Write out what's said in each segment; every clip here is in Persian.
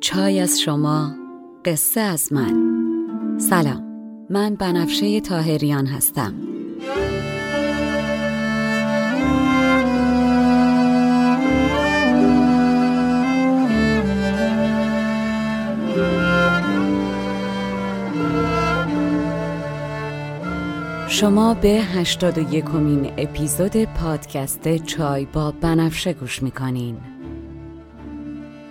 چای از شما قصه از من. سلام من بنفشه تاهریان هستم. شما به 81 کمین اپیزود پادکست چای با بنفشه گوش می‌کنین.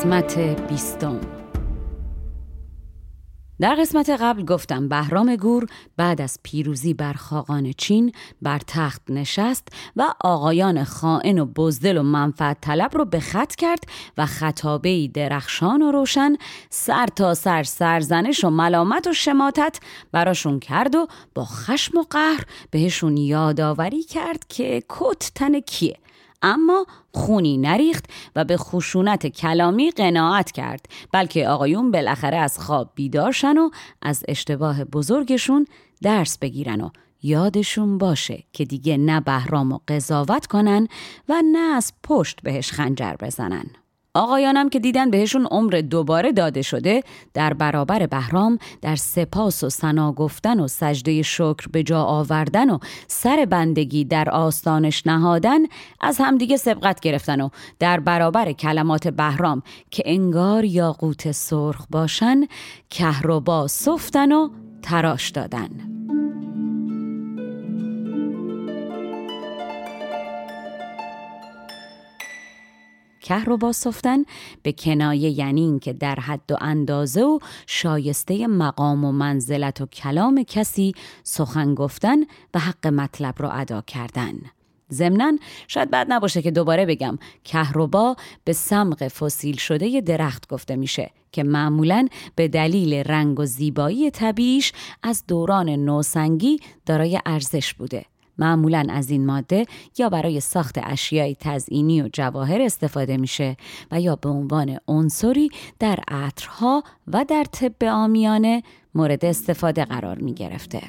قسمت بیستم. در قسمت قبل گفتم بهرام گور بعد از پیروزی بر خاقان چین بر تخت نشست و آقایان خائن و بزدل و منفعت طلب رو به خط کرد و خطابه درخشان و روشن سر تا سر سرزنش و ملامت و شماتت براشون کرد و با خشم و قهر بهشون یادآوری کرد که کت تن کیه. اما خونی نریخت و به خشونت کلامی قناعت کرد بلکه آقایون بالاخره از خواب بیدار شن و از اشتباه بزرگشون درس بگیرن و یادشون باشه که دیگه نه بهرام و قضاوت کنن و نه از پشت بهش خنجر بزنن. آقایانم که دیدن بهشون عمر دوباره داده شده در برابر بهرام در سپاس و سنا گفتن و سجده شکر به جا آوردن و سر بندگی در آستانش نهادن از همدیگه سبقت گرفتن و در برابر کلمات بهرام که انگار یاقوت سرخ باشن کهربا صفتن و تراش دادن. کهربا صفتن به کنایه یعنی اینکه در حد و اندازه و شایسته مقام و منزلت و کلام کسی سخن گفتن و حق مطلب را ادا کردن. ضمنا شاید بد نباشه که دوباره بگم کهربا به سمق فسیل شده درخت گفته میشه که معمولا به دلیل رنگ و زیبایی طبیعیش از دوران نوسنگی دارای ارزش بوده. معمولا از این ماده یا برای ساخت اشیای تزئینی و جواهر استفاده میشه و یا به عنوان عنصری در عطرها و در طب آمیانه مورد استفاده قرار می گرفته.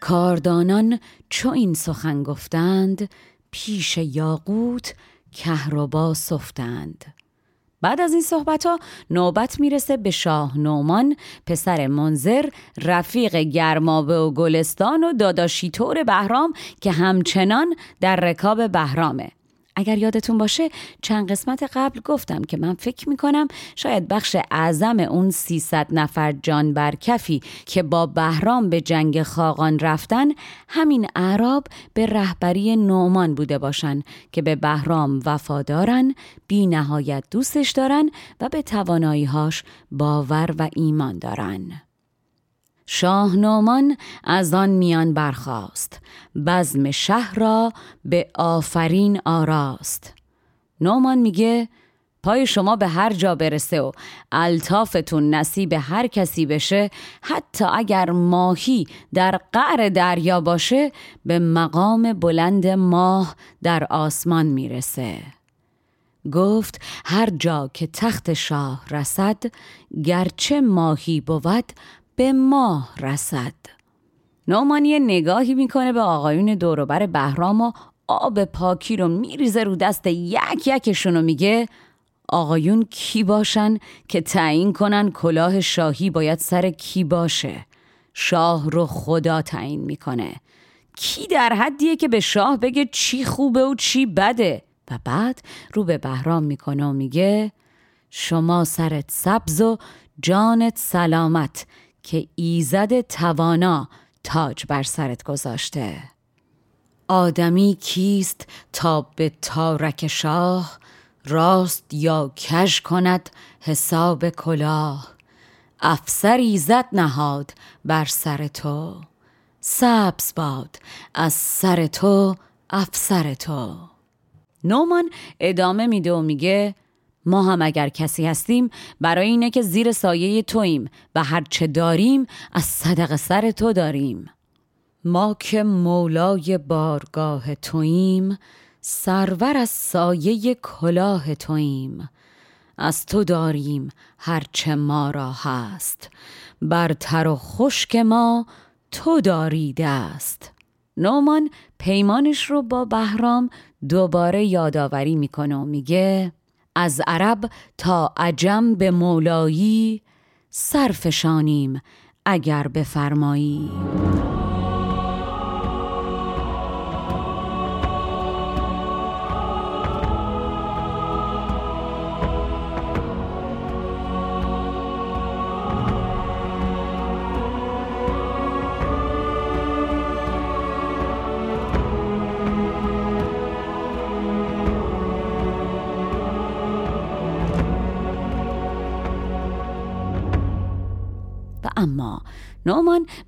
کاردانان چو این سخن گفتند پیش یاقوت کهربا سفتند بعد از این صحبت ها نوبت می‌رسه به شاه نومان پسر منظر رفیق گرمابه و گلستان و داداشیتور بهرام که همچنان در رکاب بهرامه. اگر یادتون باشه چند قسمت قبل گفتم که من فکر می‌کنم شاید بخش اعظم اون 300 نفر جان برکفی که با بهرام به جنگ خاقان رفتن همین اعراب به رهبری نومان بوده باشن که به بهرام وفادارن بی نهایت دوستش دارن و به تواناییهاش باور و ایمان دارن. شاهنامان از آن میان برخاست. بزم شهر را به آفرین آراست. نومان میگه پای شما به هر جا برسه و الطافتون نصیب هر کسی بشه حتی اگر ماهی در قعر دریا باشه به مقام بلند ماه در آسمان می‌رسه. گفت هر جا که تخت شاه رسد گرچه ماهی بود به ماه رسد. نومانی نگاهی می‌کنه به آقایون دوروبر بهرام و آب پاکی رو میریزه رو دست یک یکشون و میگه آقایون کی باشن که تعیین کنن کلاه شاهی باید سر کی باشه؟ شاه رو خدا تعیین می‌کنه. کی در حدیه که به شاه بگه چی خوبه و چی بده؟ و بعد رو به بهرام می‌کنه و میگه شما سرت سبز و جانت سلامت. که ایزد توانا تاج بر سرت گذاشته. آدمی کیست تا به تارک شاه؟ راست یا کش کند حساب کلاه؟ افسر ایزد نهاد بر سر تو سبز باد از سر تو افسر تو. نومان ادامه میده و میگه ما هم اگر کسی هستیم برای اینه که زیر سایه توییم و هرچه داریم از صدق سر تو داریم. ما که مولای بارگاه توییم سرور از سایه کلاه توییم. از تو داریم هرچه ما را هست. تر و خشک ما تو داری دست نومان پیمانش رو با بهرام دوباره یادآوری می‌کنه و میگه از عرب تا عجم به مولایی سرفشانیم اگر بفرمایی.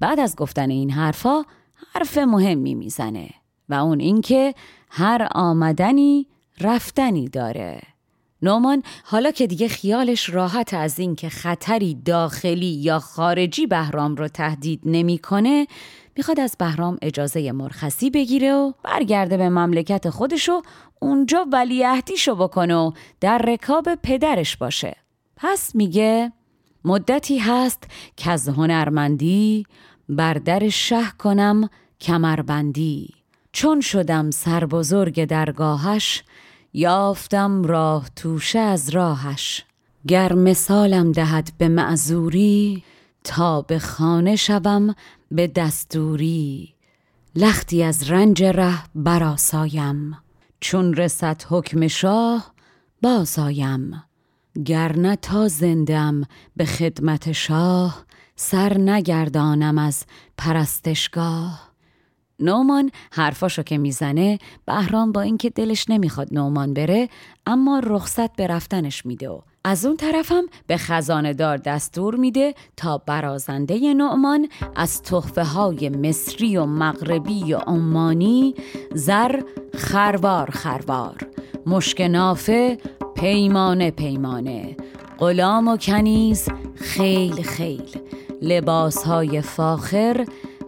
بعد از گفتن این حرفا حرف مهمی می‌زنه و اون اینکه هر آمدنی رفتنی داره. نومان حالا که دیگه خیالش راحت از اینکه خطری داخلی یا خارجی بهرام رو تهدید نمی‌کنه می‌خواد از بهرام اجازه مرخصی بگیره و برگرده به مملکت خودش و اونجا ولیعهدیشو بکنه و در رکاب پدرش باشه. پس میگه مدتی هست که از هنرمندی بر در شه کنم کمربندی. چون شدم سربزرگ درگاهش یافتم راه توشه از راهش. گر مثالم دهد به معذوری تا به خانه شوم به دستوری. لختی از رنج ره براسایم چون رسد حکم شاه بازایم گرنه تا زندم به خدمت شاه سر نگردانم از پرستشگاه. نومان حرفاشو که می‌زنه بهرام با اینکه دلش نمی‌خواد نومان بره اما رخصت به رفتنش میده و از اون طرفم به خزانه دار دستور میده تا برازنده نعمان از تحفه های مصری و مغربی و عمانی زر خروار خروار. مشک نافه پیمانه پیمانه. غلام و کنیز خیل خیل. لباس های فاخر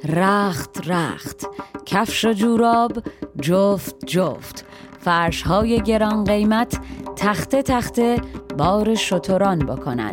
رخت رخت. کفش و جوراب جفت جفت. فرش های گران قیمت تخته تخته بار شتران بکنن.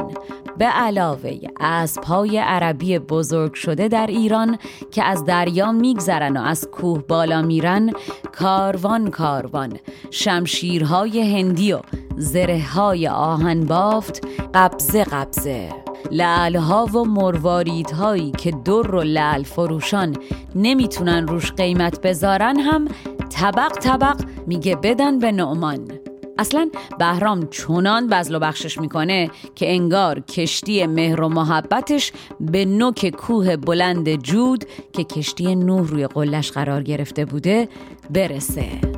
به علاوه اسبهای عربی بزرگ شده در ایران که از دریا میگذرن و از کوه بالا میرن کاروان کاروان. شمشیرهای هندی و زره های آهن بافت قبضه قبضه. لعلها و مرواریدهایی که در و لعل فروشان نمی‌تونن روش قیمت بذارن هم طبق طبق میگه بدن به نعمان. اصلا بهرام چونان بزل و بخشش می‌کنه که انگار کشتی مهر و محبتش به نوک کوه بلند جود که کشتی نوح روی قلش قرار گرفته بوده برسه.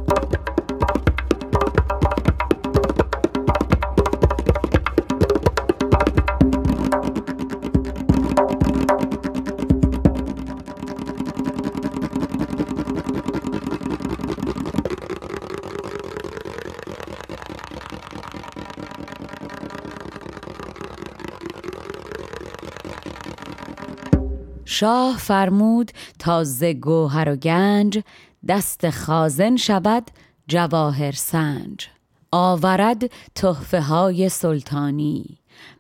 شاه فرمود تا ز گوهر و گنج دست خازن شود جواهر سنج. آورد تحفه های سلطانی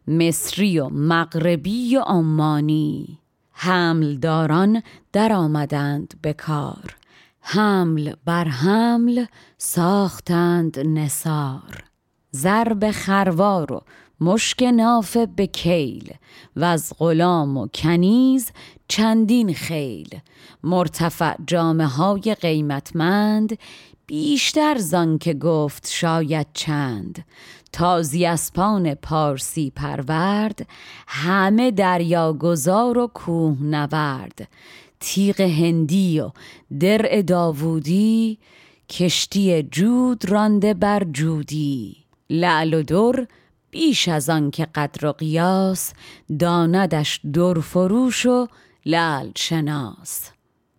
مصری و مغربی و عمانی. حملداران در آمدند به کار حمل بر حمل ساختند نسار ضرب خروار و مشک نافه به کیل و از غلام و کنیز چندین خیل. مرتفع جامعه های قیمتمند بیشتر زان که گفت شاید چند. تازی اسپان پارسی پرورد همه دریا گذار و کوه نورد. تیغ هندی و درع داوودی کشتی جود رانده بر جودی. لعل و در بیش از آن که قدر و قیاس داندش در فروش و لال شناس.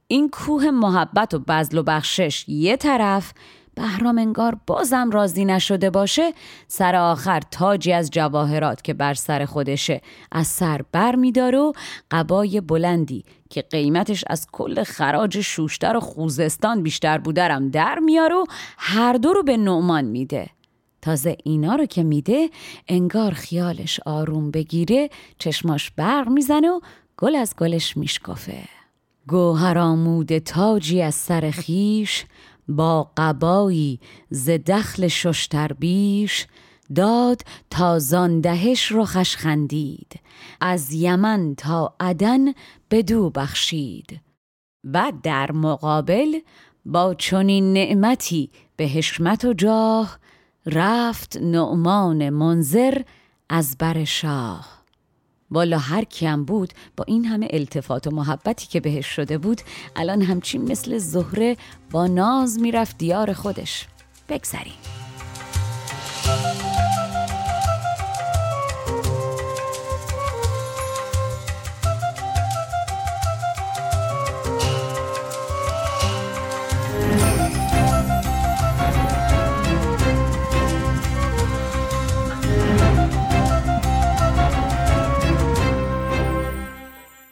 این کوه محبت و بزل و بخشش یه طرف بهرام انگار بازم راضی نشده باشه سر آخر تاجی از جواهرات که بر سر خودشه از سر بر میداره و قبای بلندی که قیمتش از کل خراج شوشتر و خوزستان بیشتر بودرم در میاره و هر دو رو به نعمان میده. تازه اینا رو که میده انگار خیالش آروم بگیره چشماش برق می‌زنه و گل از گلش میشکافه. گوهر آمود تاجی از سر خیش با قبایی ز دخل ششتر بیش. داد تا زاندهش رو خندید از یمن تا عدن بدو بخشید. و در مقابل با چنین نعمتی به حشمت و جاه رفت نعمان منظر از بر شاه. والا هر کیم بود با این همه التفات و محبتی که بهش شده بود الان همچین مثل زهره با ناز می‌رفت دیار خودش. بگذریم.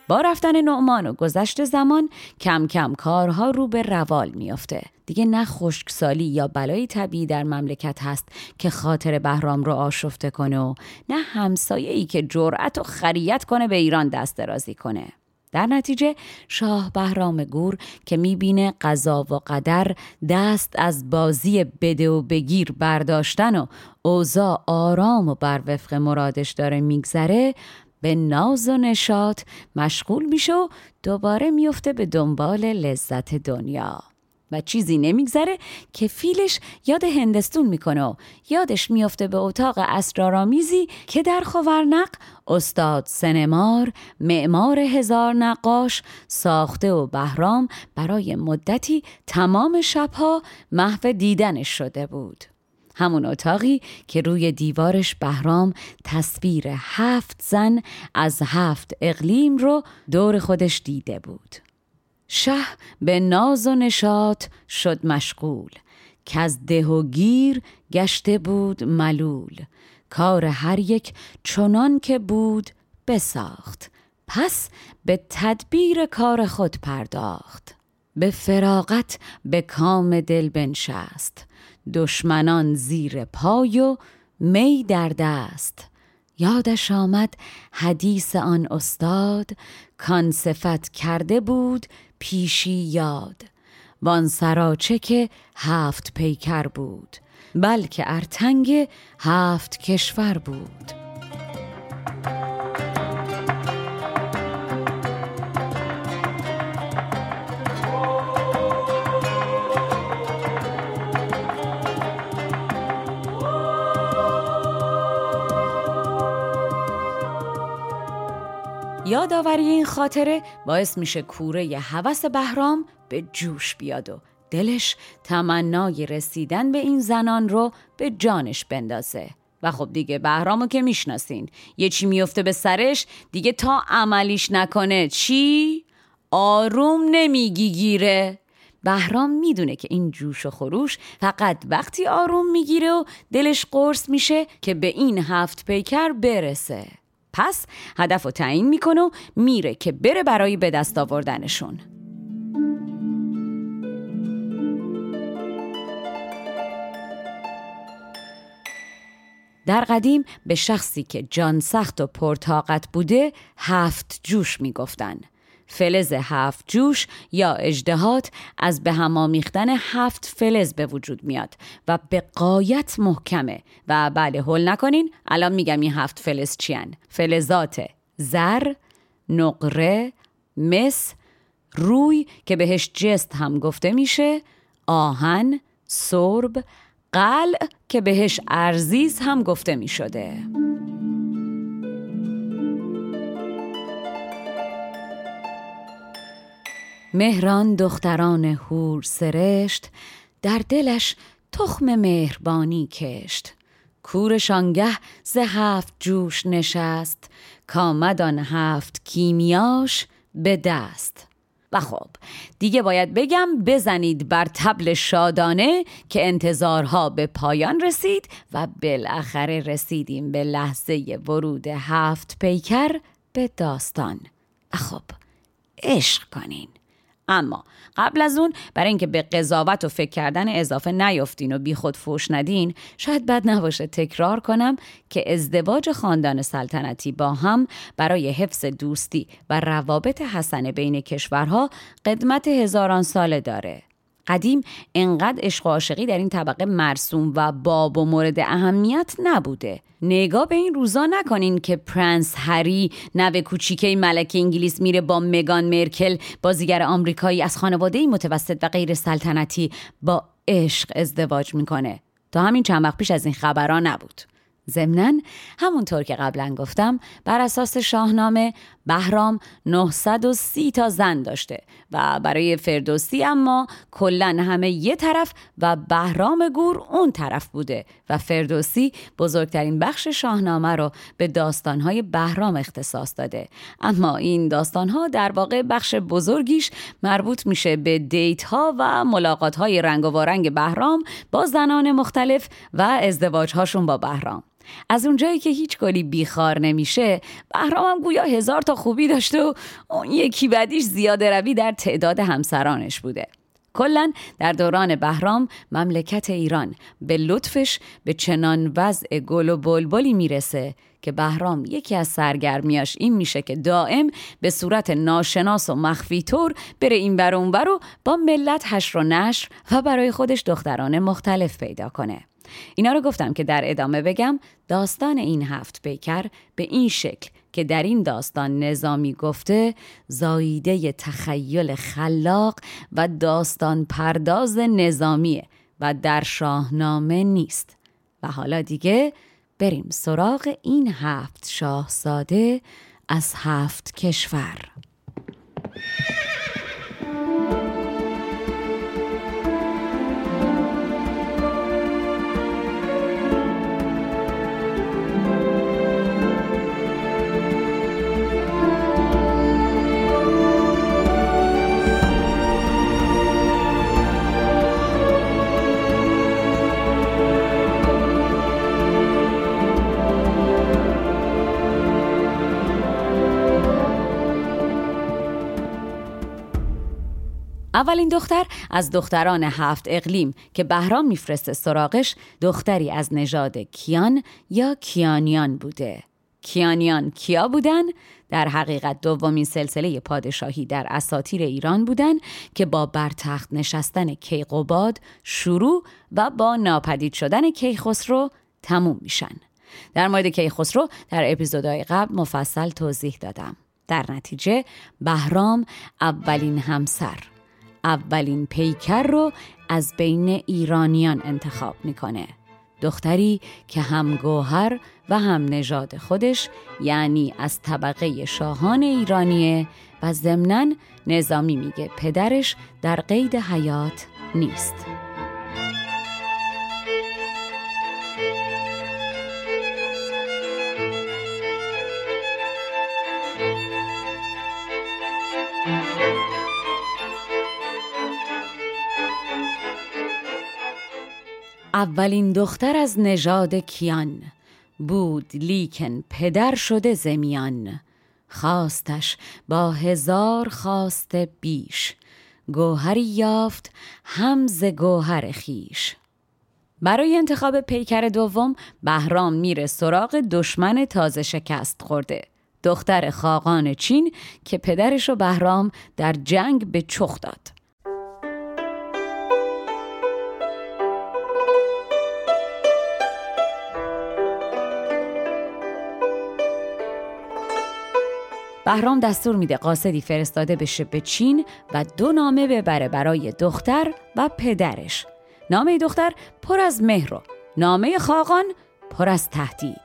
با رفتن نعمان و گذشت زمان کم کم کارها رو به روال میافته. دیگه نه خشکسالی یا بلایی طبیعی در مملکت هست که خاطر بهرام رو آشفته کنه و نه همسایه ای که جرأت و خریت کنه به ایران دست درازی کنه. در نتیجه شاه بهرام گور که می‌بینه قضا و قدر دست از بازی بده و بگیر برداشتن و اوضاع آرام و بر وفق مرادش داره میگذره به ناز و نشاط مشغول میشه و دوباره میفته به دنبال لذت دنیا. و چیزی نمیگذره که فیلش یاد هندستون می‌کنه یادش میفته به اتاق اسرارآمیزی که در خاورنق استاد سنمار معمار هزار نقاش ساخته و بهرام برای مدتی تمام شبها محو دیدنش شده بود. همون اتاقی که روی دیوارش بهرام تصویر هفت زن از هفت اقلیم رو دور خودش دیده بود. شه به ناز و نشاط شد مشغول. که از ده و گیر گشته بود ملول. کار هر یک چنان که بود بساخت. پس به تدبیر کار خود پرداخت. به فراغت به کام دل بنشست. دشمنان زیر پای و می در دست. یادش آمد حدیث آن استاد کان صفت کرده بود پیشی یاد. وان سراچه که هفت پیکر بود بلکه ارتنگ هفت کشور بود. یادآوری این خاطره باعث میشه کوره هوس بهرام به جوش بیاد و دلش تمنای رسیدن به این زنان رو به جانش بندازه. و خب دیگه بهرامو که می‌شناسین. یه چی میفته به سرش دیگه تا عملیش نکنه چی؟ آروم نمیگی گیره. بهرام می‌دونه که این جوش و خروش فقط وقتی آروم می‌گیره و دلش قرص میشه که به این هفت پیکر برسه. پس هدف رو تعیین می‌کنه و میره که بره برای به دست آوردنشون. در قدیم به شخصی که جان سخت و پرتاقت بوده هفت جوش می‌گفتن. فلز هفت جوش یا اجدهات از به هم آمیختن هفت فلز به وجود میاد و به قایت محکمه. و بله هول نکنین. الان میگم این هفت فلز چیان؟ فلزات زر نقره مس روی که بهش جست هم گفته میشه آهن سرب قلع که بهش ارزیز هم گفته می شده. مهران دختران هور سرشت در دلش تخم مهربانی کشت. کورشانگه ز هفت جوش نشست کامدان هفت کیمیاش به دست. و خب دیگه باید بگم بزنید بر تبل شادانه که انتظارها به پایان رسید و بالاخره رسیدیم به لحظه ورود هفت پیکر به داستان. و خب عشق کنین. اما قبل از اون برای اینکه به قضاوت و فکر کردن اضافه نیفتین و بیخود فوش ندین شاید بد نباشه تکرار کنم که ازدواج خاندان سلطنتی با هم برای حفظ دوستی و روابط حسن بین کشورها قدمت هزاران ساله داره. قدیم انقدر عشق و عاشقی در این طبقه مرسوم و باب و مورد اهمیت نبوده. نگاه به این روزا نکنین که پرنس هری نوه کوچیکه ملک انگلیس میره با مگان مرکل بازیگر آمریکایی از خانواده متوسط و غیر سلطنتی با عشق ازدواج می‌کنه. تا همین چند وقت پیش از این خبرها نبود. ضمنا همونطور که قبلا گفتم بر اساس شاهنامه بهرام 930 تا زن داشته و برای فردوسی اما کلا همه یه طرف و بهرام گور اون طرف بوده و فردوسی بزرگترین بخش شاهنامه رو به داستانهای بهرام اختصاص داده. اما این داستانها در واقع بخش بزرگیش مربوط میشه به دیت ها و ملاقات های رنگ و بهرام با زنان مختلف و ازدواج هاشون با بهرام. از اونجایی که هیچ گلی بیخار نمیشه بهرام هم گویا هزار تا خوبی داشته و اون یکی بعدیش زیاده روی در تعداد همسرانش بوده. کلا در دوران بهرام مملکت ایران به لطفش به چنان وضع گل و بلبلی می‌رسه که بهرام یکی از سرگرمیاش این میشه که دائم به صورت ناشناس و مخفی طور بره این بر اون و با ملت حشر و نشر و برای خودش دختران مختلف پیدا کنه. اینا رو گفتم که در ادامه بگم داستان این هفت پیکر به این شکل که در این داستان نظامی گفته زاییده تخیل خلاق و داستان پرداز نظامیه و در شاهنامه نیست. و حالا دیگه بریم سراغ این هفت شاهزاده از هفت کشور. اولین دختر از دختران هفت اقلیم که بهرام میفرسته سراغش دختری از نژاد کیان یا کیانیان بوده کیانیان کیا بودن؟ در حقیقت دومین سلسله پادشاهی در اساطیر ایران بودند که با برتخت نشستن کیقوباد شروع و با ناپدید شدن کیخسرو تموم میشن. در مورد کیخسرو در اپیزودهای قبل مفصل توضیح دادم. در نتیجه بهرام اولین همسر اولین پیکر رو از بین ایرانیان انتخاب می‌کنه. دختری که هم گوهر و هم نژاد خودش یعنی از طبقه شاهان ایرانیه و ضمناً نظامی میگه پدرش در قید حیات نیست. اولین دختر از نژاد کیان بود لیکن پدر شده زمیان خواستش با هزار خواست بیش. گوهری یافت همز گوهر خیش. برای انتخاب پیکر دوم بهرام میره سراغ دشمن تازه شکست خورده. دختر خاقان چین که پدرش و بهرام در جنگ به چخ داد. بهرام دستور میده قاصدی فرستاده بشه به چین و دو نامه ببره برای دختر و پدرش. نامه دختر پر از مهر و نامه خاقان پر از تهدید.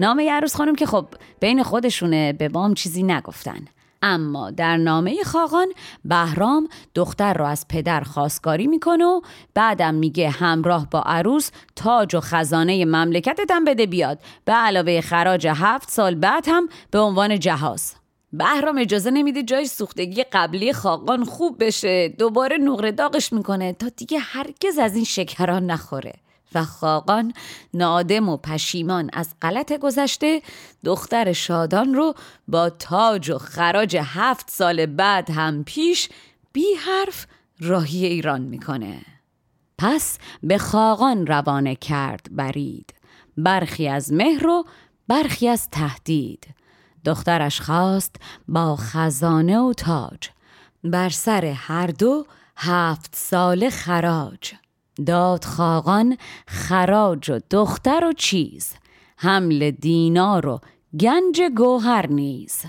نامه عروس خانم که خب بین خودشونه به بام چیزی نگفتن. اما در نامه خاقان بهرام دختر رو از پدر خواستگاری می‌کنه و بعدم میگه همراه با عروس تاج و خزانه مملکتتم بده بیاد. به علاوه خراج هفت سال بعد هم به عنوان جهاز. بهرام اجازه نمیده جای سوختگی قبلی خاقان خوب بشه. دوباره نقره داغش می‌کنه تا دیگه هرگز از این شکران نخوره. و خاقان نادم و پشیمان از غلط گذشته دختر شادان رو با تاج و خراج هفت سال بعد هم پیش بی حرف راهی ایران می‌کنه. پس به خاقان روانه کرد برید. برخی از مهر و برخی از تهدید. دخترش خواست با خزانه و تاج. بر سر هر دو هفت سال خراج. داد خاقان خراج و دختر و چیز. حمل دینار و گنج گوهر نیز.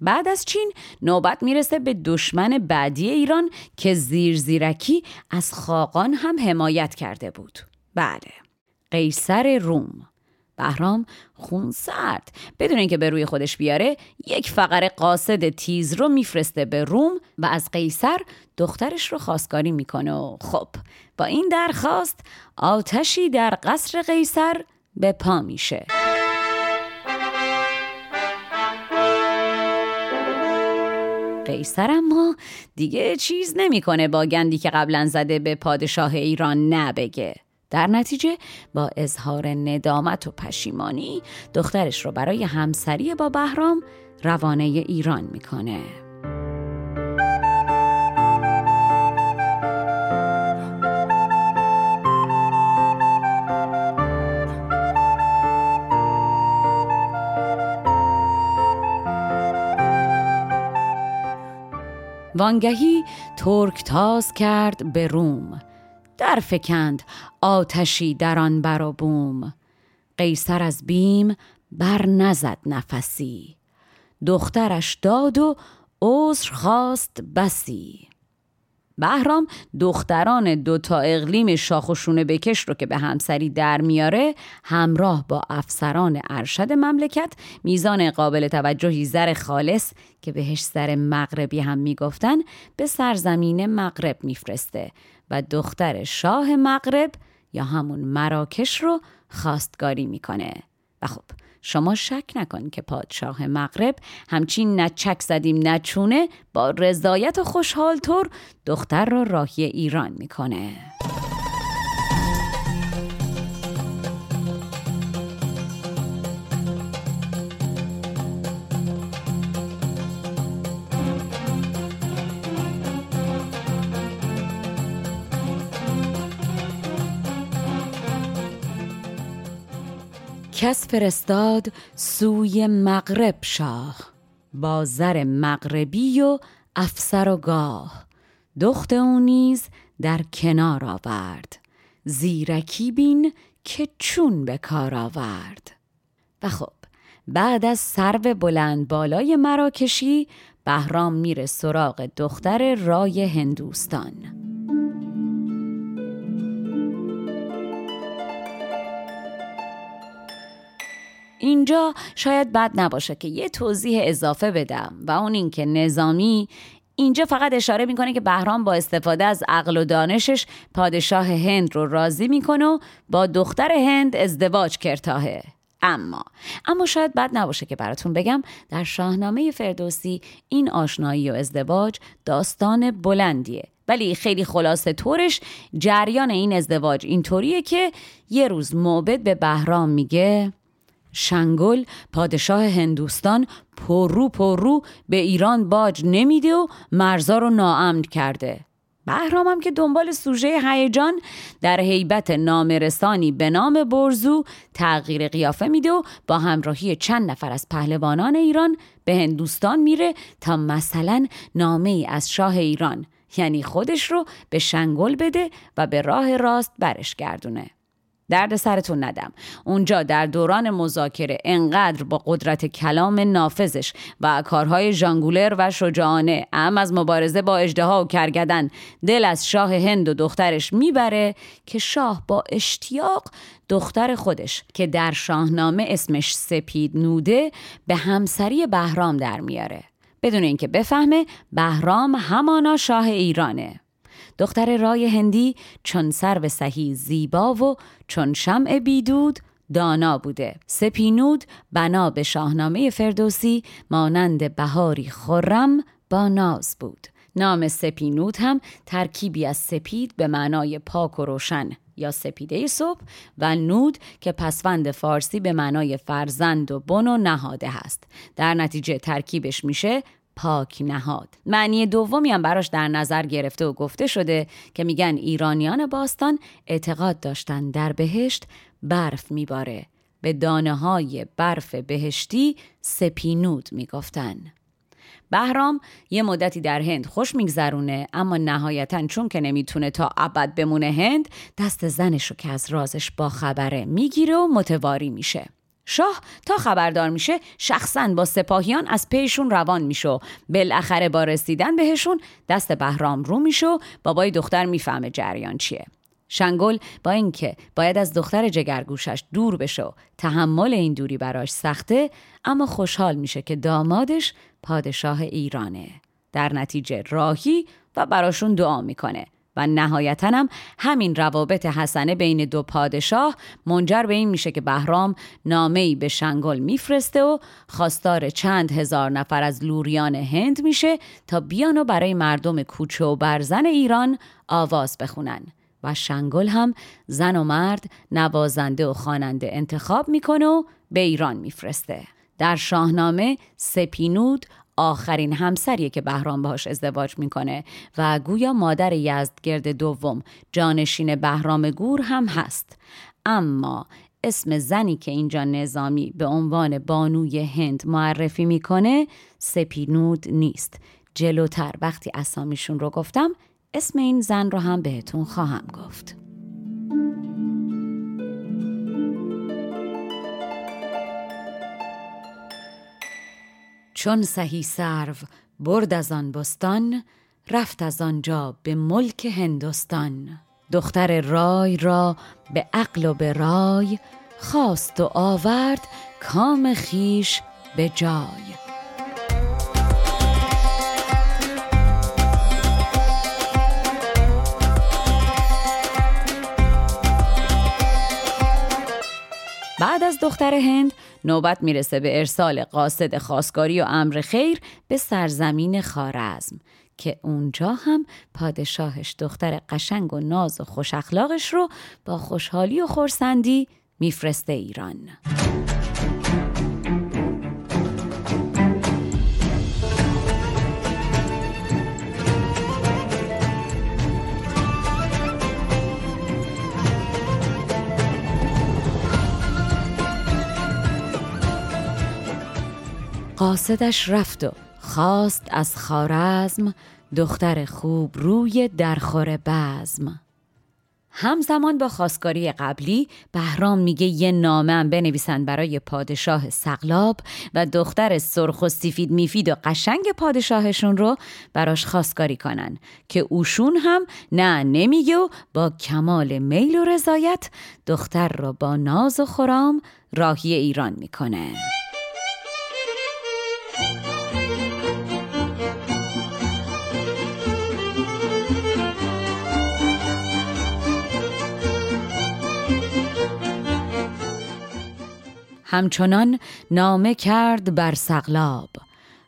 بعد از چین نوبت می‌رسه به دشمن بعدی ایران که زیر زیرکی از خاقان هم حمایت کرده بود. بله. قیصر روم. بهرام خون سرد. بدون اینکه به روی خودش بیاره یک فقر قاصد تیز رو میفرسته به روم و از قیصر دخترش رو خواستگاری می‌کنه و خب با این درخواست آتشی در قصر قیصر به پا میشه. قیصر اما دیگه چیز نمی‌کنه با گندی که قبلا زده به پادشاه ایران نبگه. در نتیجه با اظهار ندامت و پشیمانی دخترش رو برای همسری با بهرام روانه ایران می‌کنه. وانگهی ترک تاز کرد به روم در فکند آتشی در آن بر و قیصر از بیم بر نزد نفسی. دخترش داد و عذر خواست بسی. بهرام دختران دوتا اقلیم شاخوشونه بکش رو که به همسری در میاره همراه با افسران ارشد مملکت میزان قابل توجهی زر خالص که بهش زر مغربی هم می‌گفتن به سرزمین مغرب میفرسته. و دختر شاه مغرب یا همون مراکش رو خواستگاری می‌کنه. و خب شما شک نکن که پادشاه مغرب همچین نچک زدیم نچونه با رضایت و خوشحال طور دختر را راهی ایران می‌کنه. کس فرستاد سوی مغرب شاه با زر مغربی و افسر و گاه. دخت او نیز در کنار آورد. زیرکی بین که چون به کار آورد. و خب بعد از سرو بلند بالای مراکشی بهرام میره سراغ دختر رای هندوستان. اینجا شاید بد نباشه که یه توضیح اضافه بدم و اون اینکه نظامی اینجا فقط اشاره می‌کنه که بهرام با استفاده از عقل و دانشش پادشاه هند رو راضی می‌کنه و با دختر هند ازدواج کرتاهه. اما اما شاید بد نباشه که براتون بگم در شاهنامه فردوسی این آشنایی و ازدواج داستان بلندیه. ولی خیلی خلاصه طورش جریان این ازدواج اینطوریه که یه روز معبد به بهرام میگه شنگل پادشاه هندوستان پررو پررو به ایران باج نمیده و مرزا رو ناامن کرده. بهرامم که دنبال سوژه هیجان در حیبت نامرسانی به نام برزو تغییر قیافه میده و با همراهی چند نفر از پهلوانان ایران به هندوستان میره تا مثلا نامه ای از شاه ایران یعنی خودش رو به شنگل بده و به راه راست برش گردونه. درد سرتون ندم. اونجا در دوران مذاکره انقدر با قدرت کلام نافذش و کارهای ژانگولر و شجاعانه ام از مبارزه با اجدها و کرگدن دل از شاه هند و دخترش می‌بره که شاه با اشتیاق دختر خودش که در شاهنامه اسمش سپید نوده به همسری بهرام در میاره. بدون اینکه بفهمه بهرام همانا شاه ایرانه. دختر رای هندی چون سرو سهی زیبا و چون شمع بیدود دانا بوده. سپینود بنا به شاهنامه فردوسی مانند بهاری خرم با ناز بود. نام سپینود هم ترکیبی از سپید به معنای پاک و روشن یا سپیده صبح و نود که پسوند فارسی به معنای فرزند و بن و نهاده هست. در نتیجه ترکیبش میشه پاک نهاد. معنی دومی هم براش در نظر گرفته و گفته شده که میگن ایرانیان باستان اعتقاد داشتن در بهشت برف میباره. به دانه های برف بهشتی سپینود می‌گفتن. بهرام یه مدتی در هند خوش میگذرونه اما نهایتا چون که نمی‌تونه تا ابد بمونه هند دست زنش رو که از رازش با خبره می‌گیره و متواری میشه. شاه تا خبردار میشه شخصا با سپاهیان از پیشون روان میشه. بالاخره با رسیدن بهشون دست بهرام رو میشه بابای دختر می‌فهمه جریان چیه. شنگل با اینکه باید از دختر جگرگوشش دور بشه و تحمل این دوری براش سخته اما خوشحال میشه که دامادش پادشاه ایرانه. در نتیجه راهی و براشون دعا می‌کنه. و نهایتا هم همین روابط حسنه بین دو پادشاه منجر به این میشه که بهرام نامه‌ای به شنگل میفرسته و خواستار چند هزار نفر از لوریان هند میشه تا بیان و برای مردم کوچه و برزن ایران آواز بخونن. و شنگل هم زن و مرد نوازنده و خواننده انتخاب می‌کنه و به ایران میفرسته. در شاهنامه سپینود آخرین همسریه که بهرام باهاش ازدواج می‌کنه و گویا مادر یزدگرد دوم جانشین بهرام گور هم هست. اما اسم زنی که اینجا نظامی به عنوان بانوی هند معرفی می‌کنه سپینود نیست. جلوتر وقتی اسامیشون رو گفتم اسم این زن رو هم بهتون خواهم گفت. چون سهی سرو برد از آن بستان رفت از آنجا به ملک هندوستان دختر رای را به عقل و به رای خواست و آورد کام خیش به جای. بعد از دختر هند نوبت می‌رسه به ارسال قاصد خواستگاری و امر خیر به سرزمین خارزم که اونجا هم پادشاهش دختر قشنگ و ناز و خوش اخلاقش رو با خوشحالی و خورسندی میفرسته ایران. قاصدش رفت و خواست از خارزم دختر خوب روی درخور بزم. همزمان با خواستگاری قبلی بهرام میگه یه نامه هم بنویسن برای پادشاه سقلاب و دختر سرخ و سفید میفید و قشنگ پادشاهشون رو براش خواستگاری کنن که اوشون هم نه نمیگه و با کمال میل و رضایت دختر رو با ناز و خرام راهی ایران می‌کنه. همچنان نامه کرد بر سقلاب.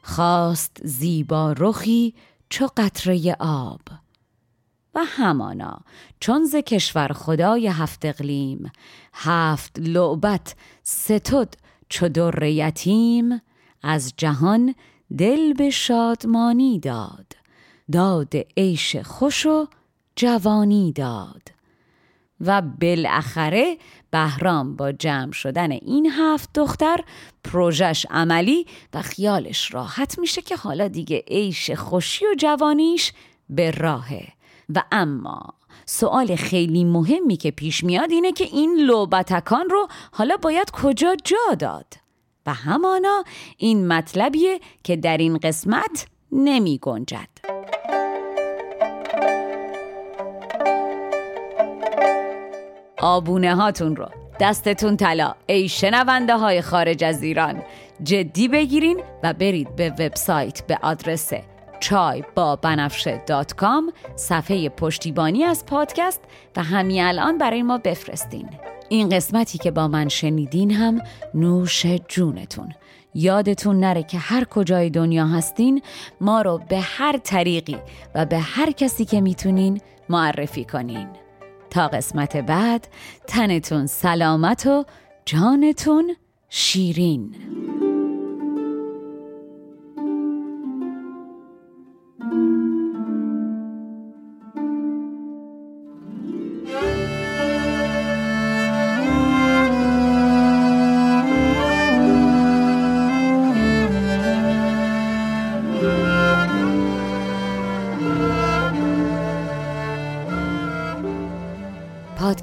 خواست زیبا رخی چو قطره آب. و همانا چون ز کشور خدای هفت اقلیم هفت لعبت ستد چو در یتیم از جهان دل به شادمانی داد. داد عیش خوش و جوانی داد. و بالاخره بهرام با جمع شدن این هفت دختر پروژش عملی و خیالش راحت میشه که حالا دیگه عیش خوشی و جوانیش به راهه. و اما سوال خیلی مهمی که پیش میاد اینه که این لوبتکان رو حالا باید کجا جا داد؟ و همانا این مطلبیه که در این قسمت نمی گنجد. آبونه هاتون رو. دستتون طلا. ای شنونده های خارج از ایران جدی بگیرین و برید به وبسایت به آدرس چای با بنفشه دات کام صفحه پشتیبانی از پادکست و همین الان برای ما بفرستین. این قسمتی که با من شنیدین هم نوش جونتون. یادتون نره که هر کجای دنیا هستین ما رو به هر طریقی و به هر کسی که می‌تونین معرفی کنین. تا قسمت بعد تنتون سلامت و جانتون شیرین.